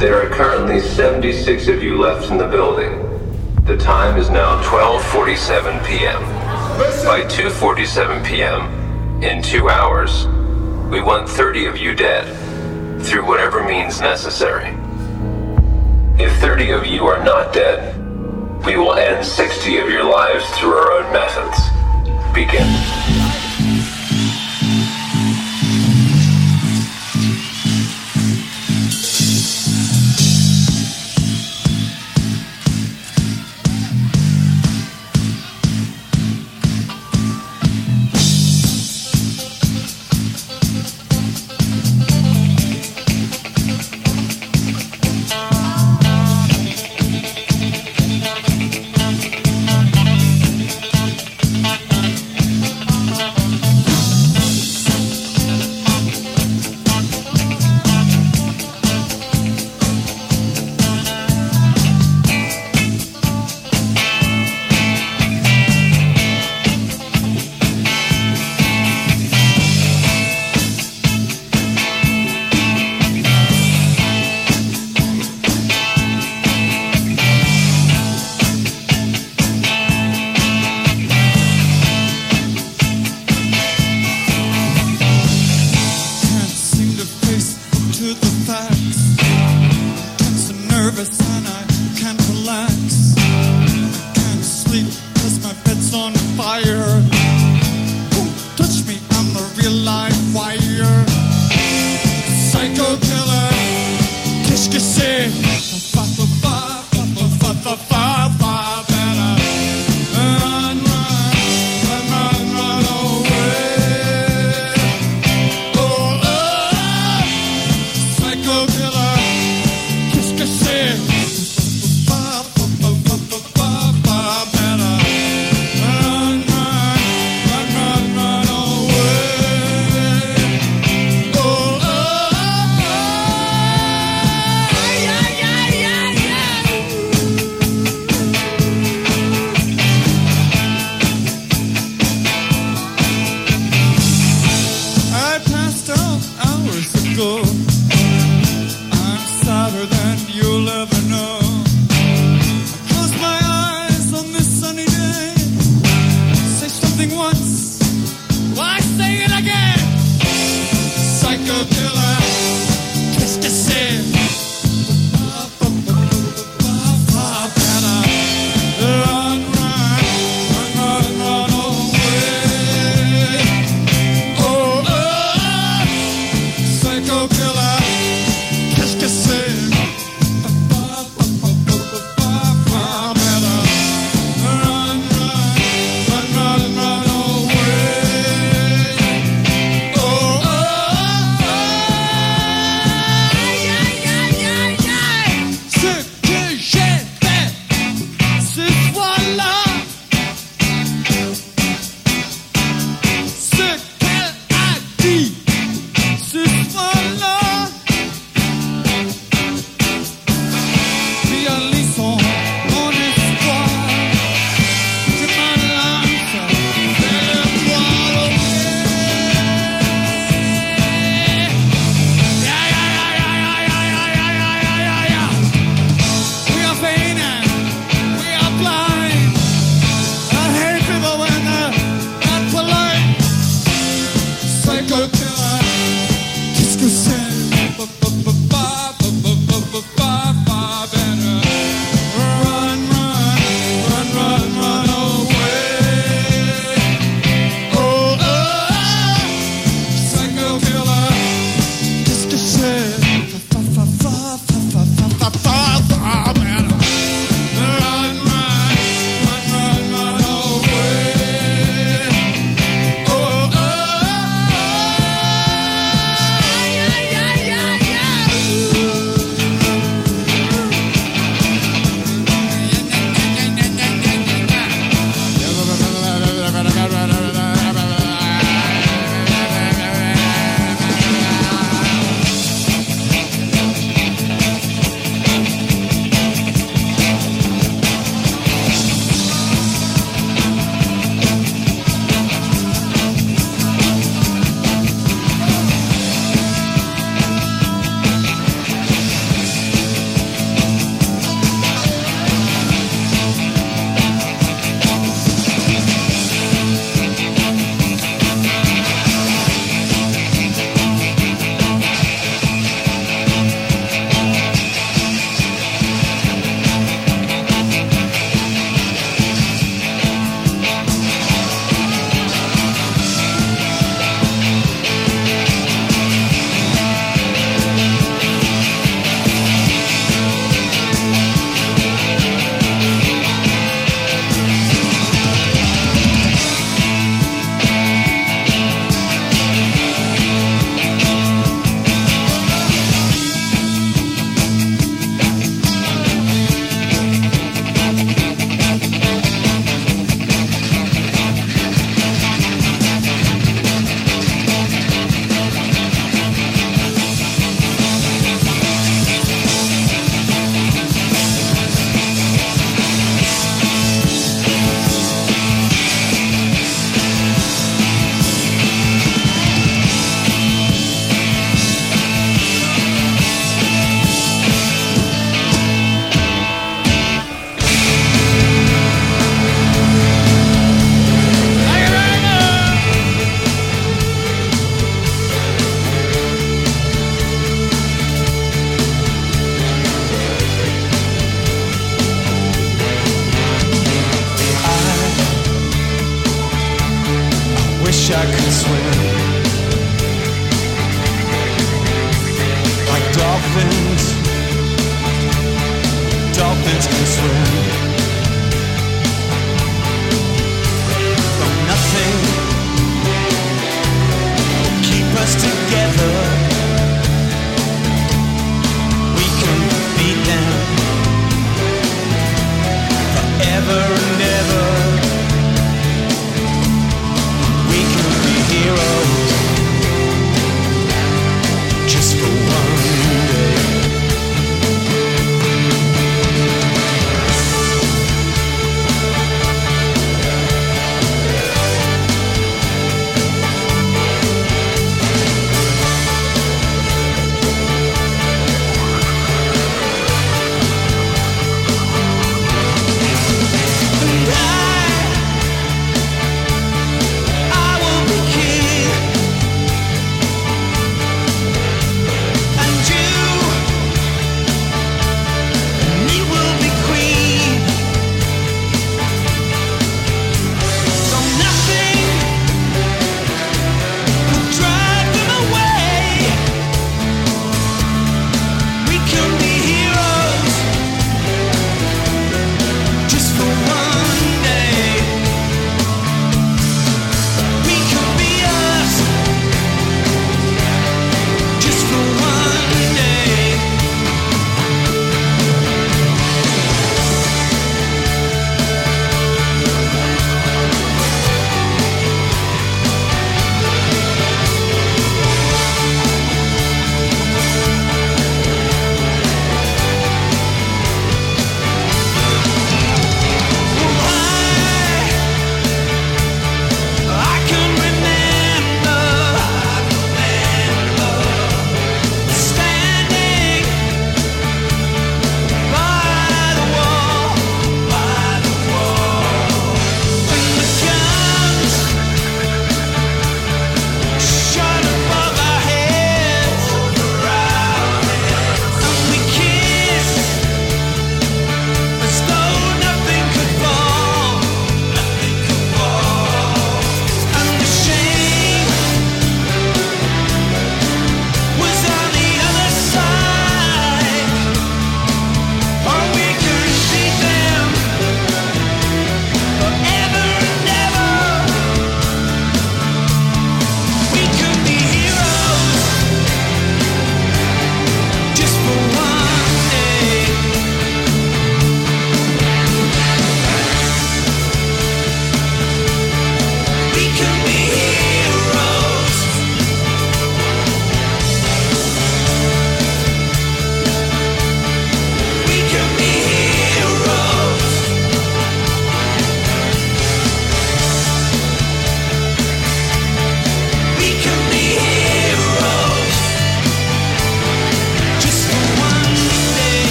There are currently 76 of you left in the building. The time is now 12:47 p.m. By 2:47 p.m., in 2 hours, we want 30 of you dead through whatever means necessary. If 30 of you are not dead, we will end 60 of your lives through our own methods. Begin.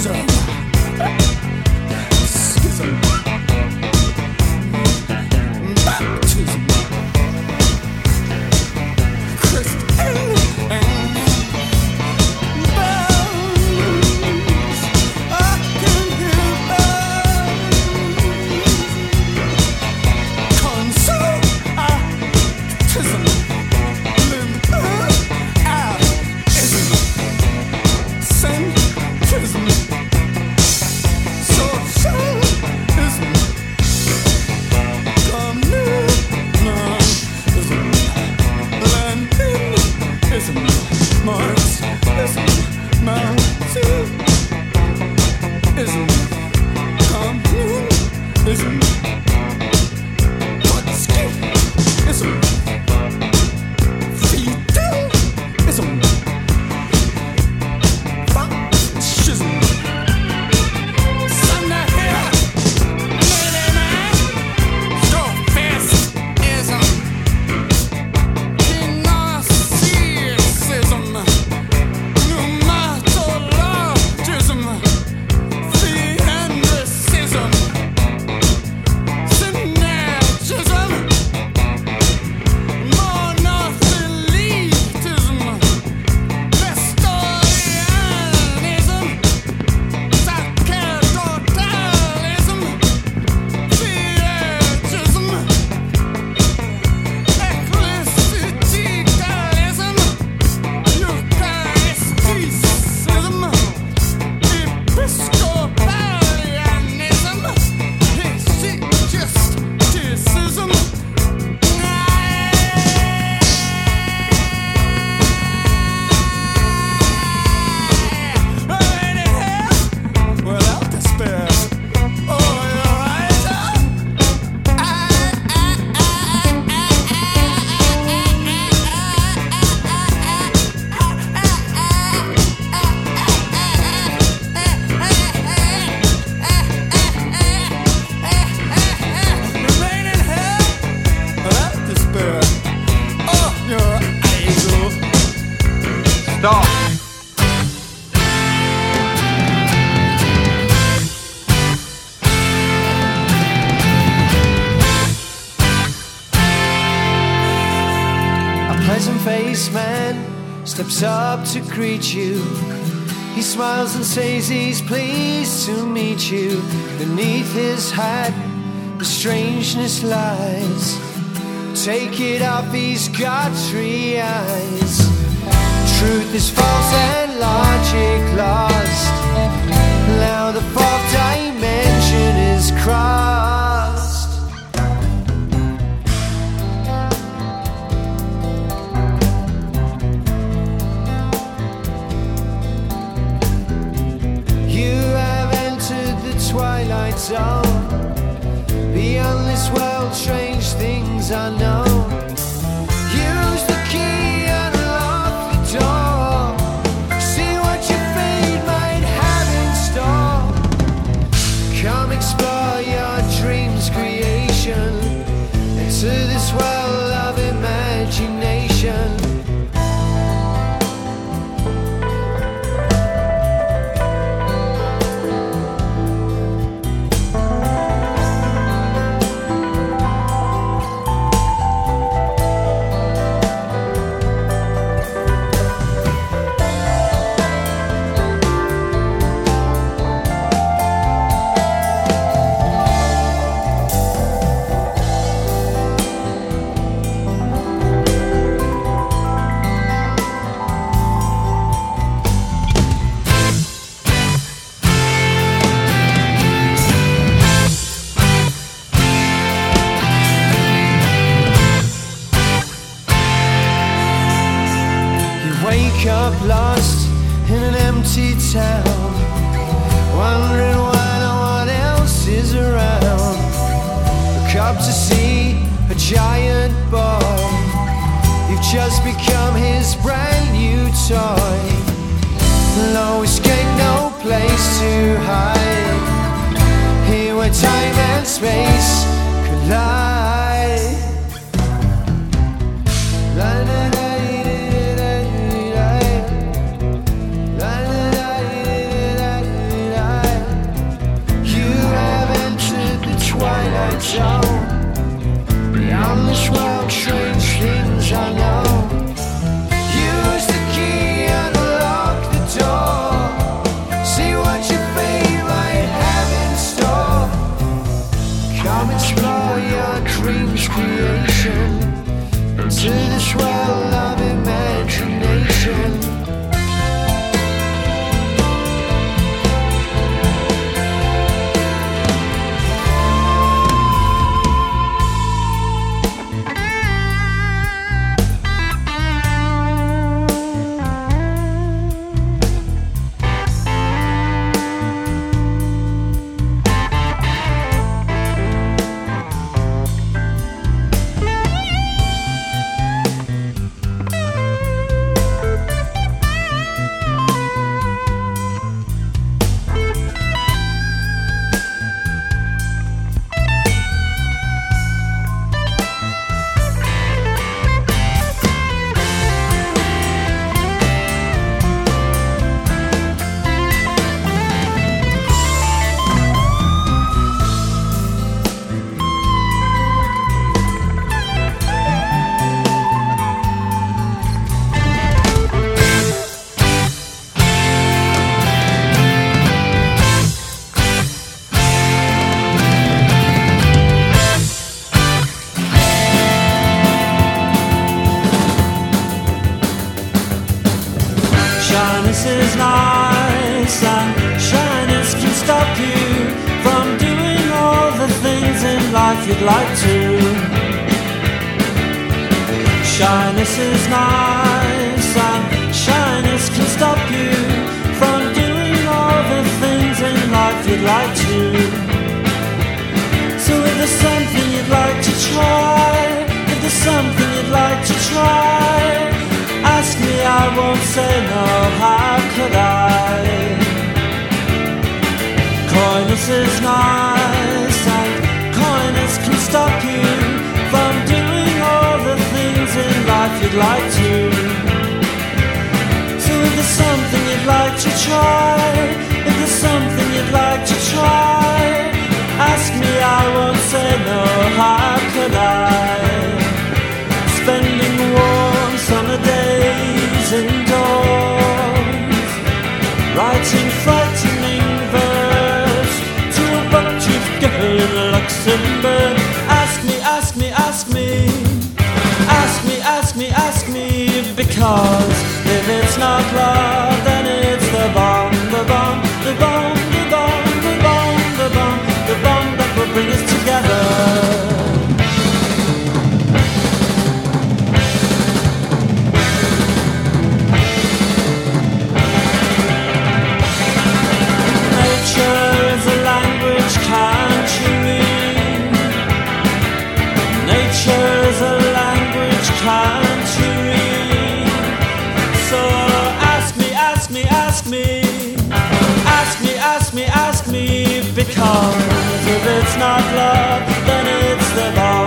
Loser. To greet you. He smiles and says he's pleased to meet you. Beneath his hat, the strangeness lies. Take it off, he's got three eyes. Truth is false and logic lost. Now the fourth dimension is crossed. You have entered the twilight zone. Beyond this world, strange things are know. to try, if there's something you'd like to try, ask me, I won't say no, how could I? Spending warm summer days indoors, writing frightening verse to a bunch of girls in Luxembourg. Ask me, ask me, ask me, ask me, ask me, ask me, because. Because if it's not love, then it's the law.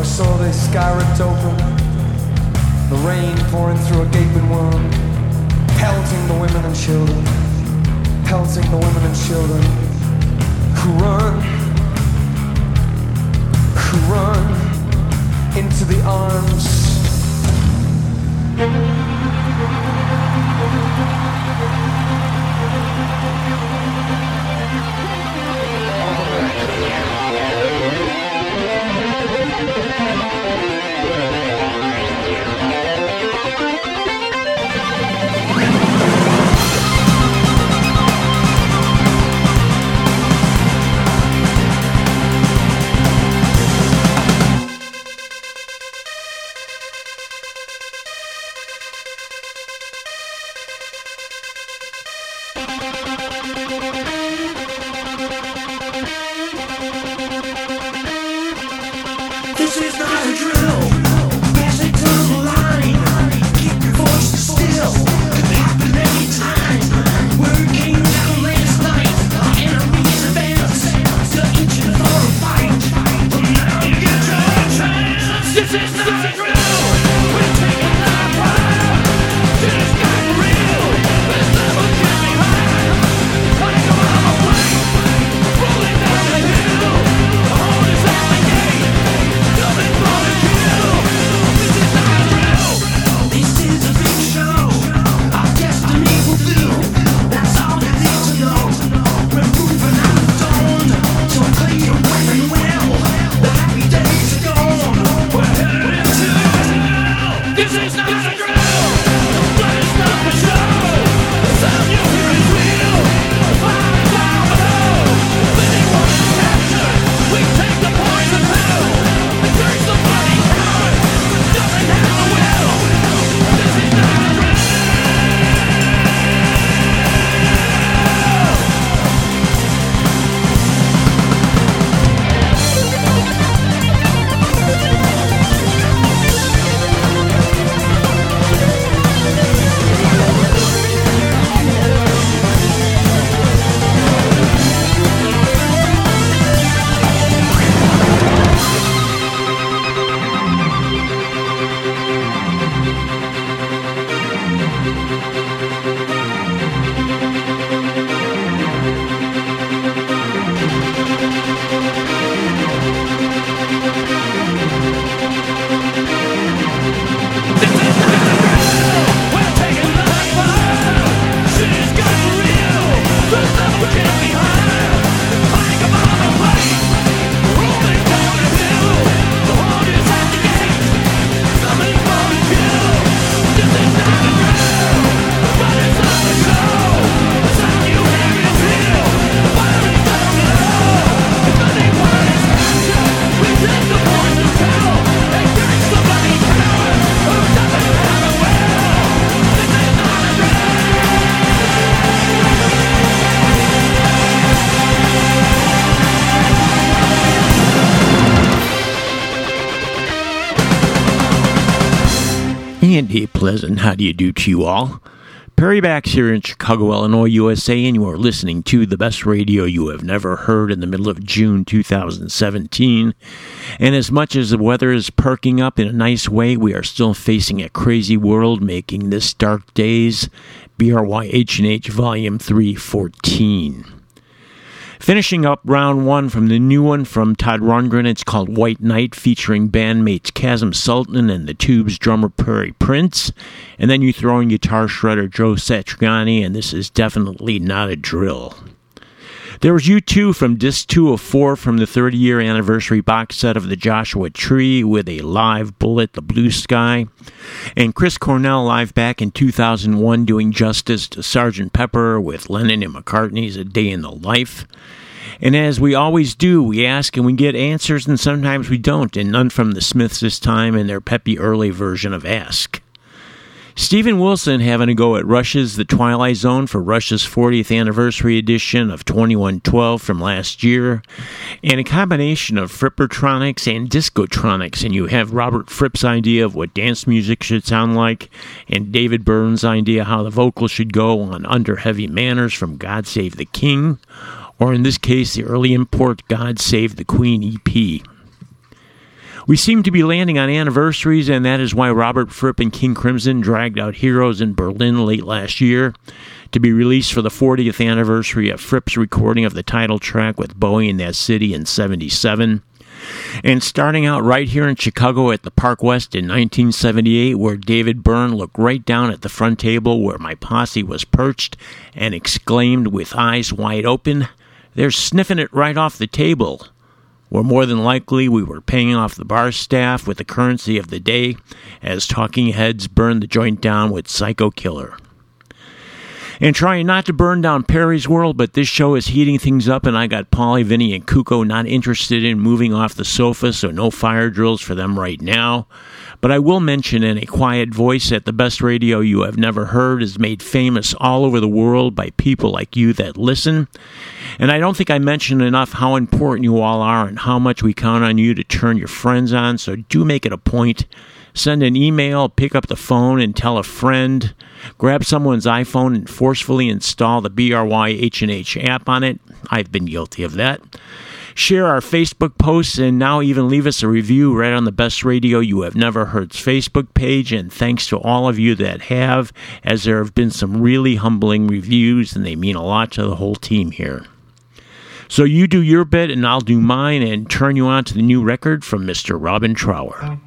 I saw the sky ripped open, the rain pouring through a gaping wound, pelting the women and children, pelting the women and children who run, who run into the arms. And how do you do to you all. Perry Bax here in Chicago, Illinois, USA, and you are listening to the best radio you have never heard in the middle of June 2017. And as much as the weather is perking up in a nice way, we are still facing a crazy world, making this dark days. BRY H&H Volume 314. Finishing up round one from the new one from Todd Rundgren, it's called White Knight, featuring bandmates Kasim Sulton and the Tubes drummer Prairie Prince. And then you throw in guitar shredder Joe Satriani, and this is definitely not a drill. There was U2 from disc 2 of 4 from the 30 year anniversary box set of the Joshua Tree with a live bullet, The Blue Sky. And Chris Cornell live back in 2001 doing justice to Sgt. Pepper with Lennon and McCartney's A Day in the Life. And as we always do, we ask and we get answers, and sometimes we don't, and none from the Smiths this time in their peppy early version of Ask. Steven Wilson having a go at Rush's The Twilight Zone for Rush's 40th anniversary edition of 2112 from last year, and a combination of Frippertronics and Discotronics. And you have Robert Fripp's idea of what dance music should sound like, and David Byrne's idea how the vocals should go on Under Heavy Manners from God Save the King, or in this case, the early import God Save the Queen EP. We seem to be landing on anniversaries, and that is why Robert Fripp and King Crimson dragged out Heroes in Berlin late last year to be released for the 40th anniversary of Fripp's recording of the title track with Bowie in that city in 77. And starting out right here in Chicago at the Park West in 1978, where David Byrne looked right down at the front table where my posse was perched and exclaimed with eyes wide open, They're sniffing it right off the table or more than likely we were paying off the bar staff with the currency of the day as talking heads burned the joint down with Psycho Killer. And trying not to burn down Perry's world, but this show is heating things up, and I got Polly, Vinny, and Kuko not interested in moving off the sofa, so no fire drills for them right now. But I will mention in a quiet voice that the best radio you have never heard is made famous all over the world by people like you that listen. And I don't think I mentioned enough how important you all are and how much we count on you to turn your friends on. So do make it a point. Send an email, pick up the phone, and tell a friend. Grab someone's iPhone and forcefully install the BRY H&H app on it. I've been guilty of that share our Facebook posts, and now even leave us a review right on the Best Radio You Have Never Heard's Facebook page. And thanks to all of you that have, as there have been some really humbling reviews, and they mean a lot to the whole team here. So you do your bit, and I'll do mine, and turn you on to the new record from Mr. Robin Trower.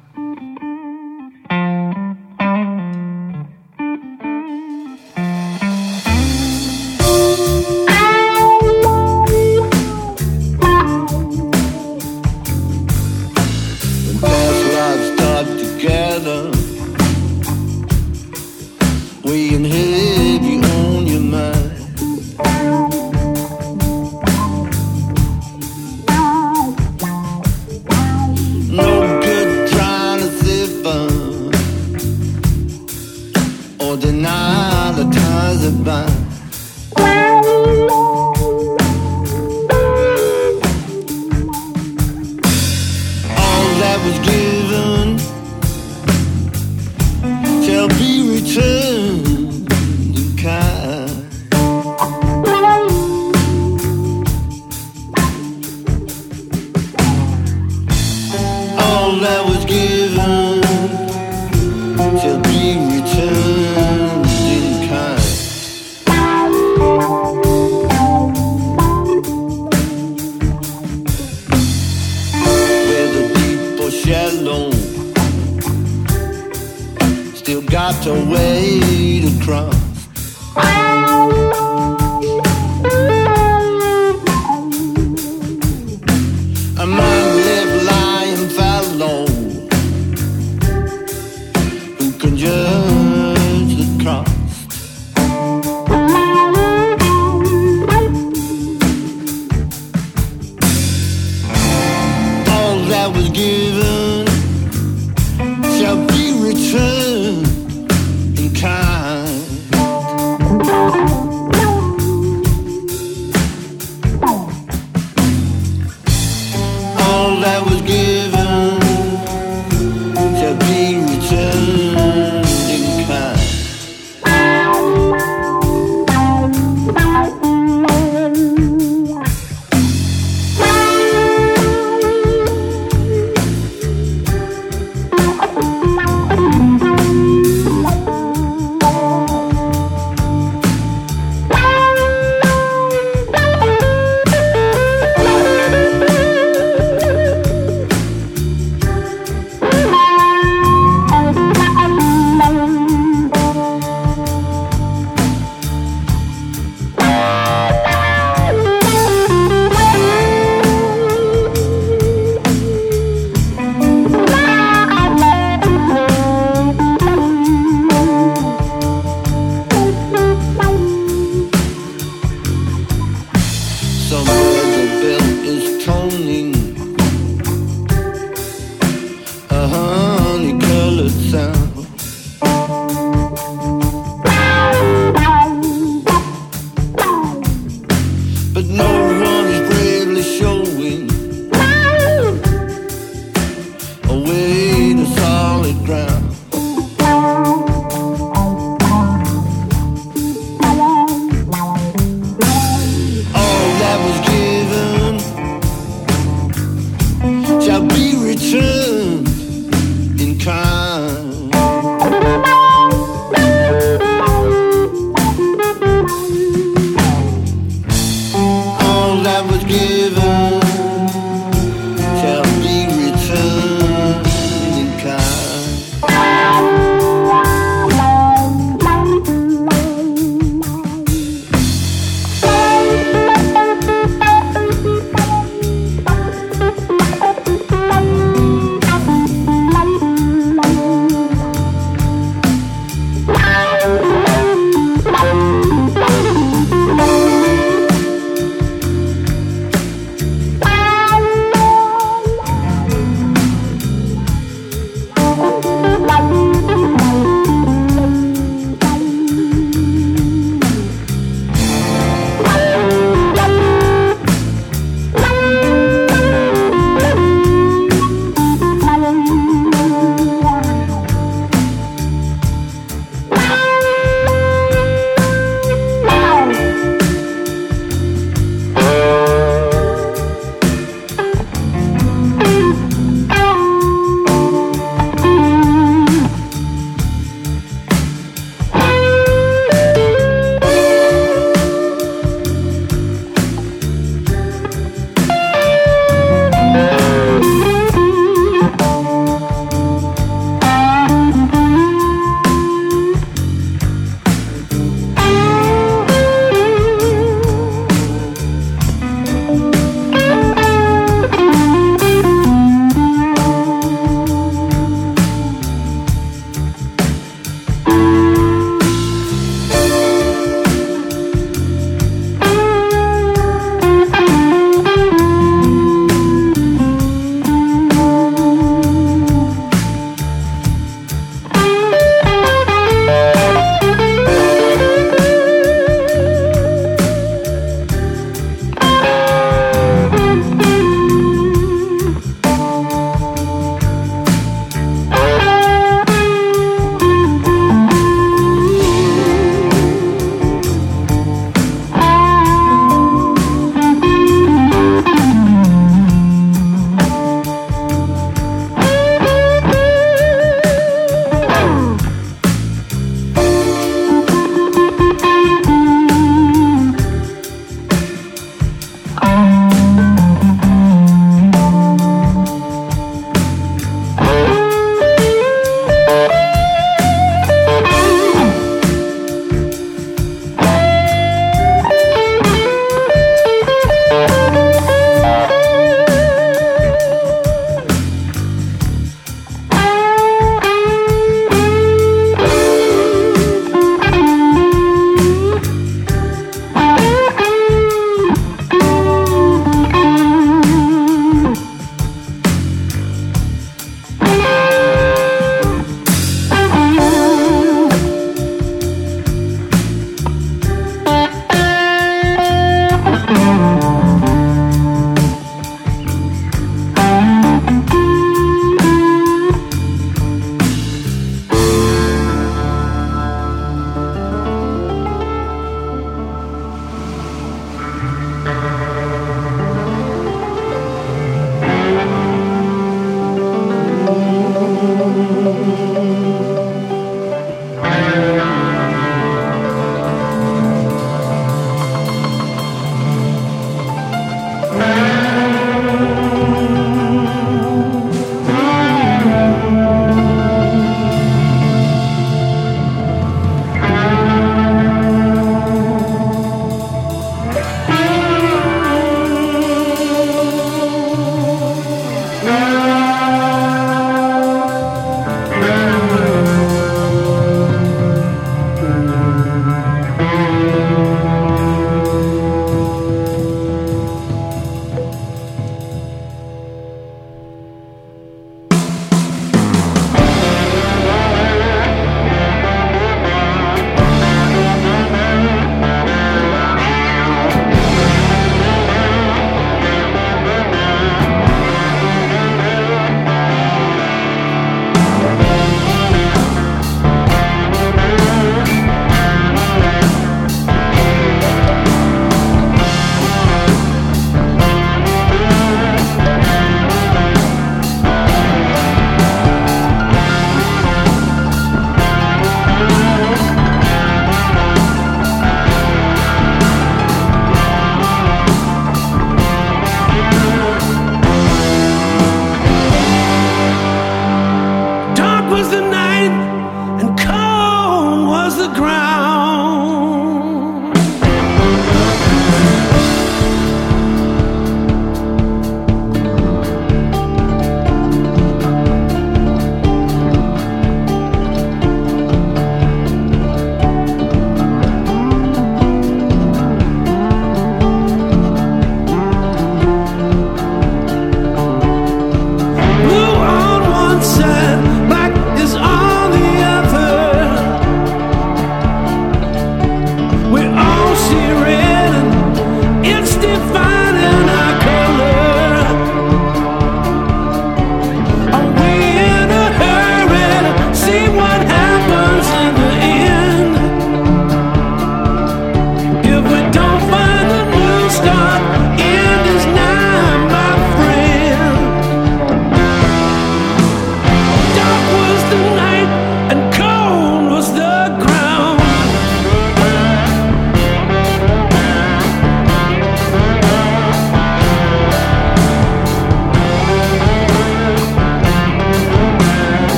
No.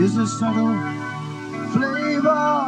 is a subtle flavor?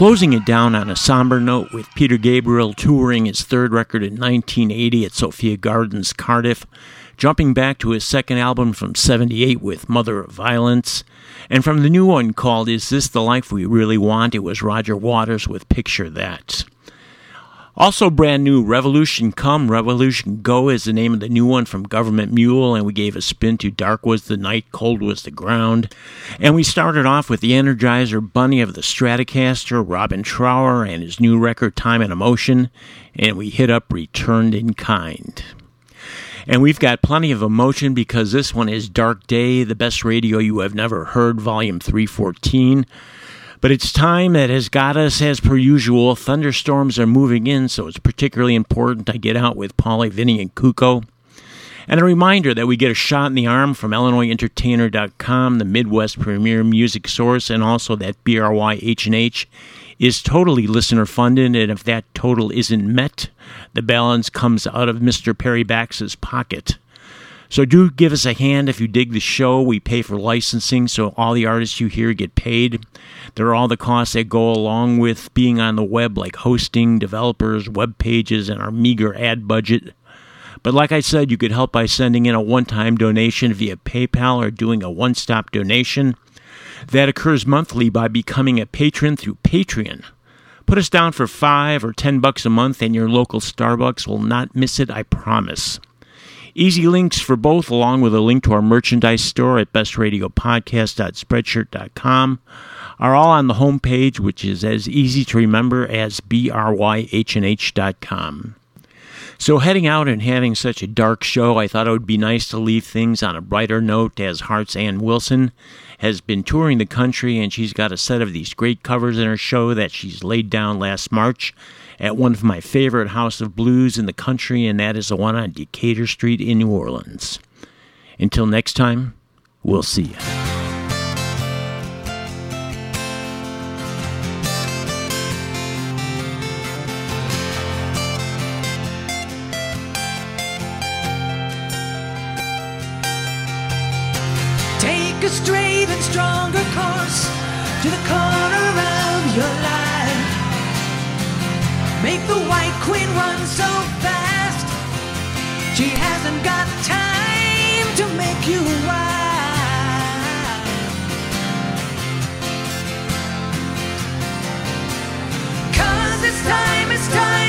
Closing it down on a somber note with Peter Gabriel touring his third record in 1980 at Sophia Gardens, Cardiff, jumping back to his second album from 78 with Mother of Violence, and from the new one called Is This the Life We Really Want? It was Roger Waters with Picture That. Also, brand new Revolution Come, Revolution Go is the name of the new one from Government Mule, and we gave a spin to Dark Was the Night, Cold Was the Ground. And we started off with the Energizer Bunny of the Stratocaster, Robin Trower, and his new record Time and Emotion, and we hit up Returned in Kind. And we've got plenty of emotion because this one is Dark Day, the best radio you have never heard, volume 314. But it's time that has got us as per usual. Thunderstorms are moving in, so it's particularly important I get out with Polly, Vinny, and Kuko. And a reminder that we get a shot in the arm from IllinoisEntertainer.com, the Midwest premier music source, and also that BRYHNH is totally listener funded, and if that total isn't met, the balance comes out of Mr. Perry Bax's pocket. So do give us a hand if you dig the show. We pay for licensing, so all the artists you hear get paid. There are all the costs that go along with being on the web, like hosting, developers, web pages, and our meager ad budget. But like I said, you could help by sending in a one time donation via PayPal or doing a one stop donation. That occurs monthly by becoming a patron through Patreon. Put us down for five or ten bucks a month, and your local Starbucks will not miss it, I promise. Easy links for both, along with a link to our merchandise store at bestradiopodcast.spreadshirt.com, are all on the homepage, which is as easy to remember as bryhnh.com. So, heading out and having such a dark show, I thought it would be nice to leave things on a brighter note as Heart's Ann Wilson has been touring the country and she's got a set of these great covers in her show that she's laid down last March at one of my favorite House of Blues in the country, and that is the one on Decatur Street in New Orleans. Until next time, we'll see you. Take a straight and stronger course to the corner of your life. Make the white queen run so fast. She hasn't got time to make you wild. Cause it's time, it's time,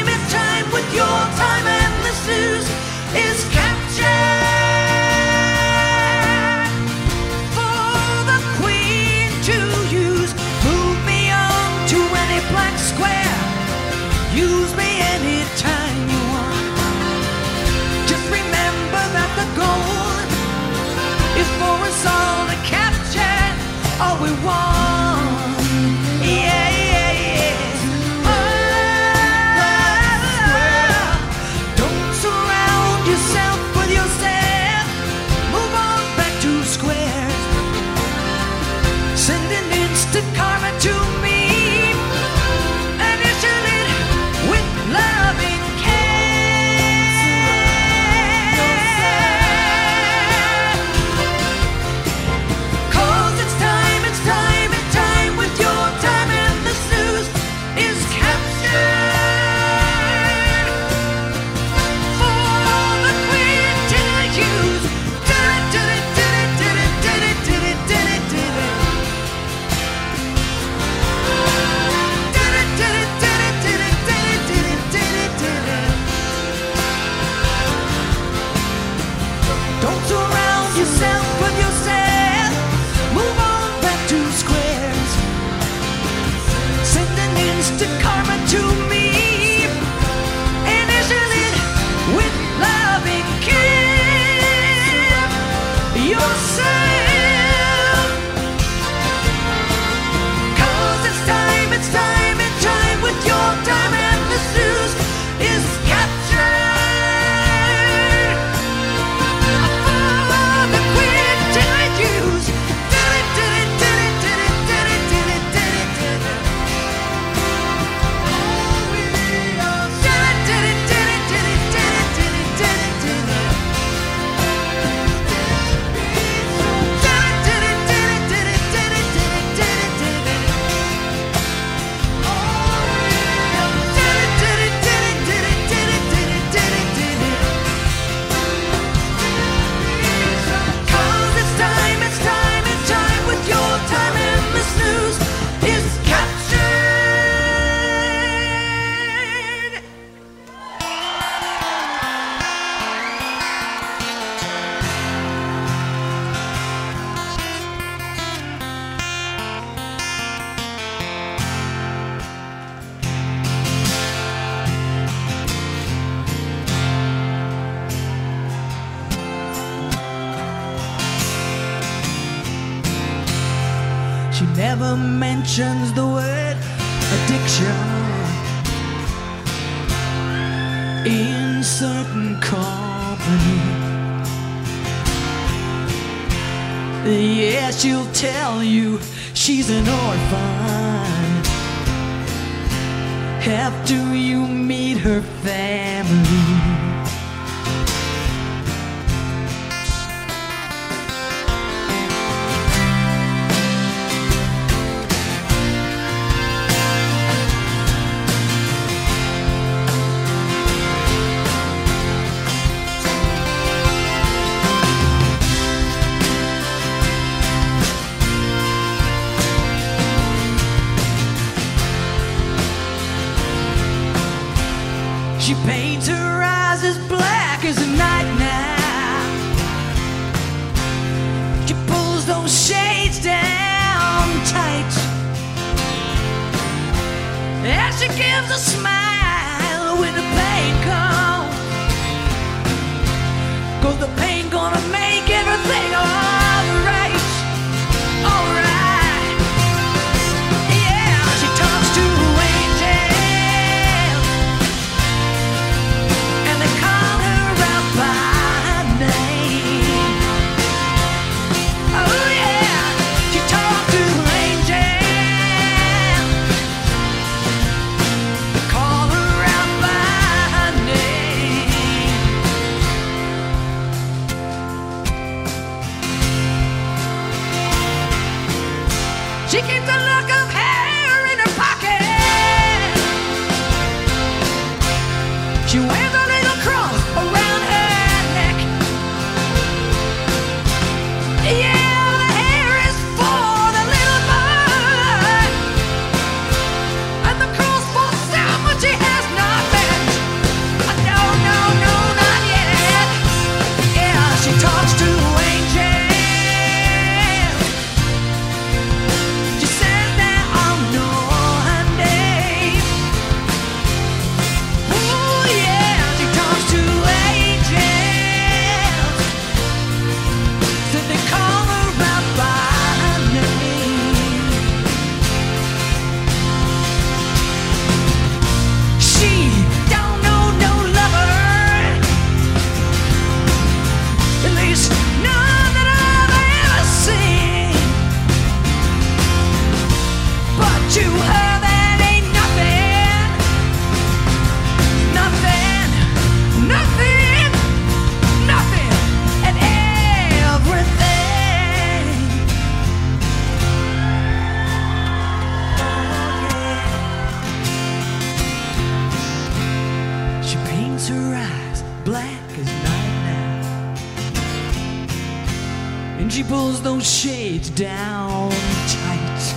pulls those shades down tight.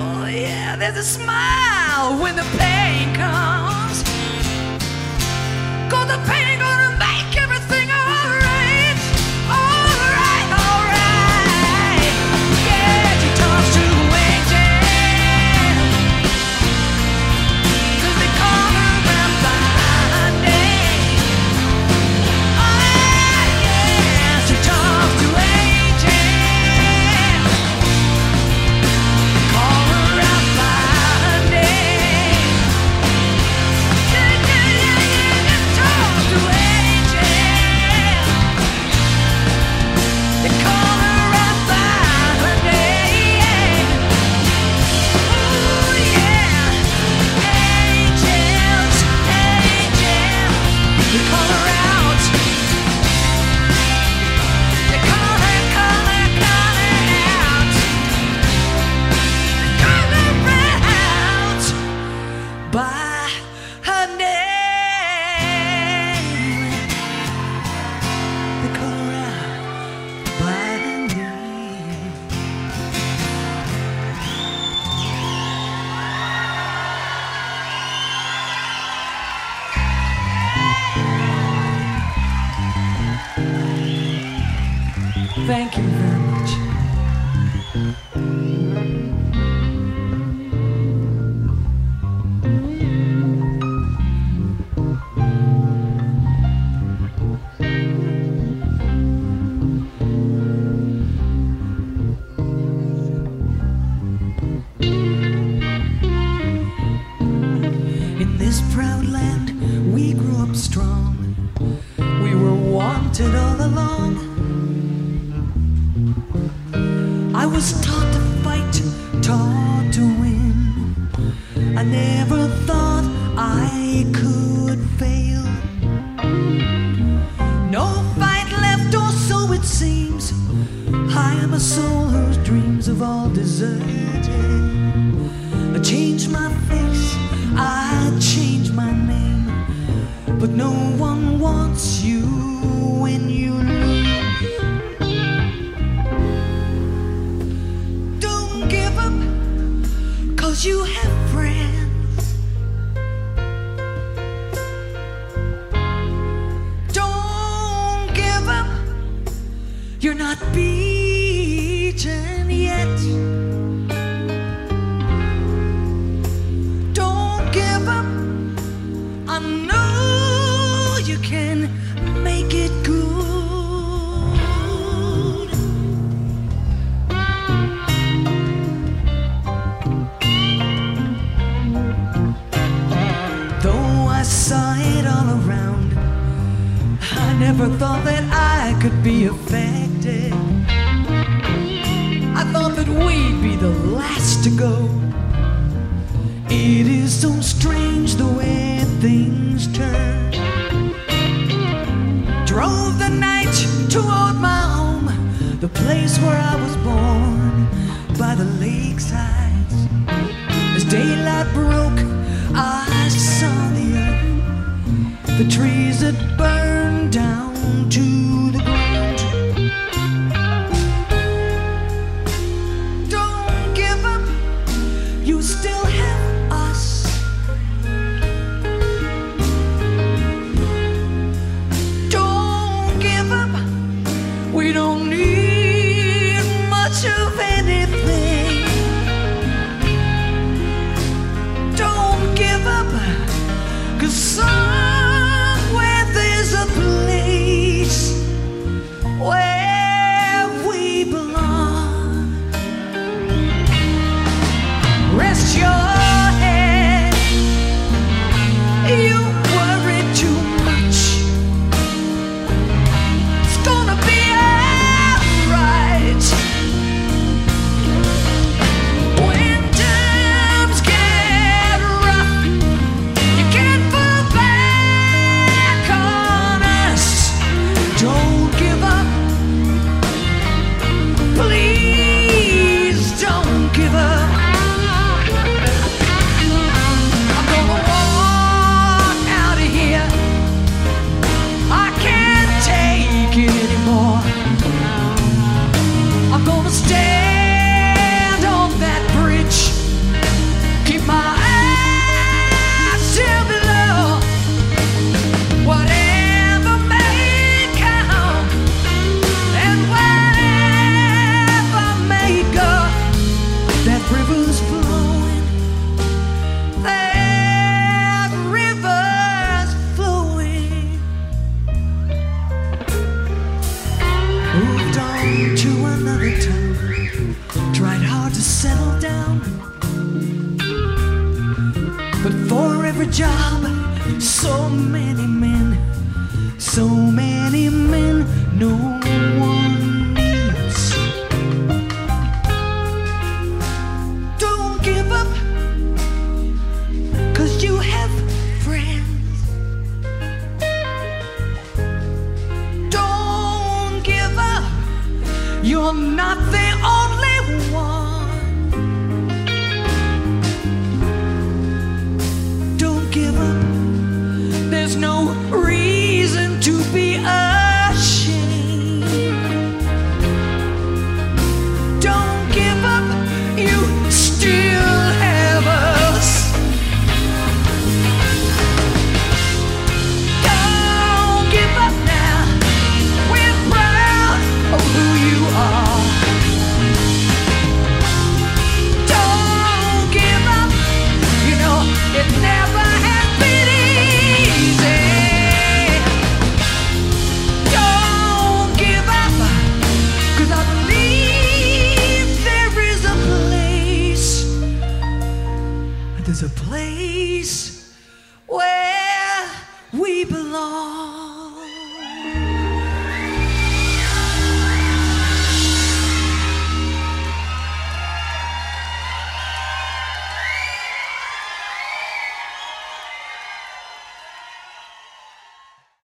Oh, yeah, there's a smile when the pain comes. I'm a soul whose dreams have all deserted. I changed my face, I changed my name, but no one wants you.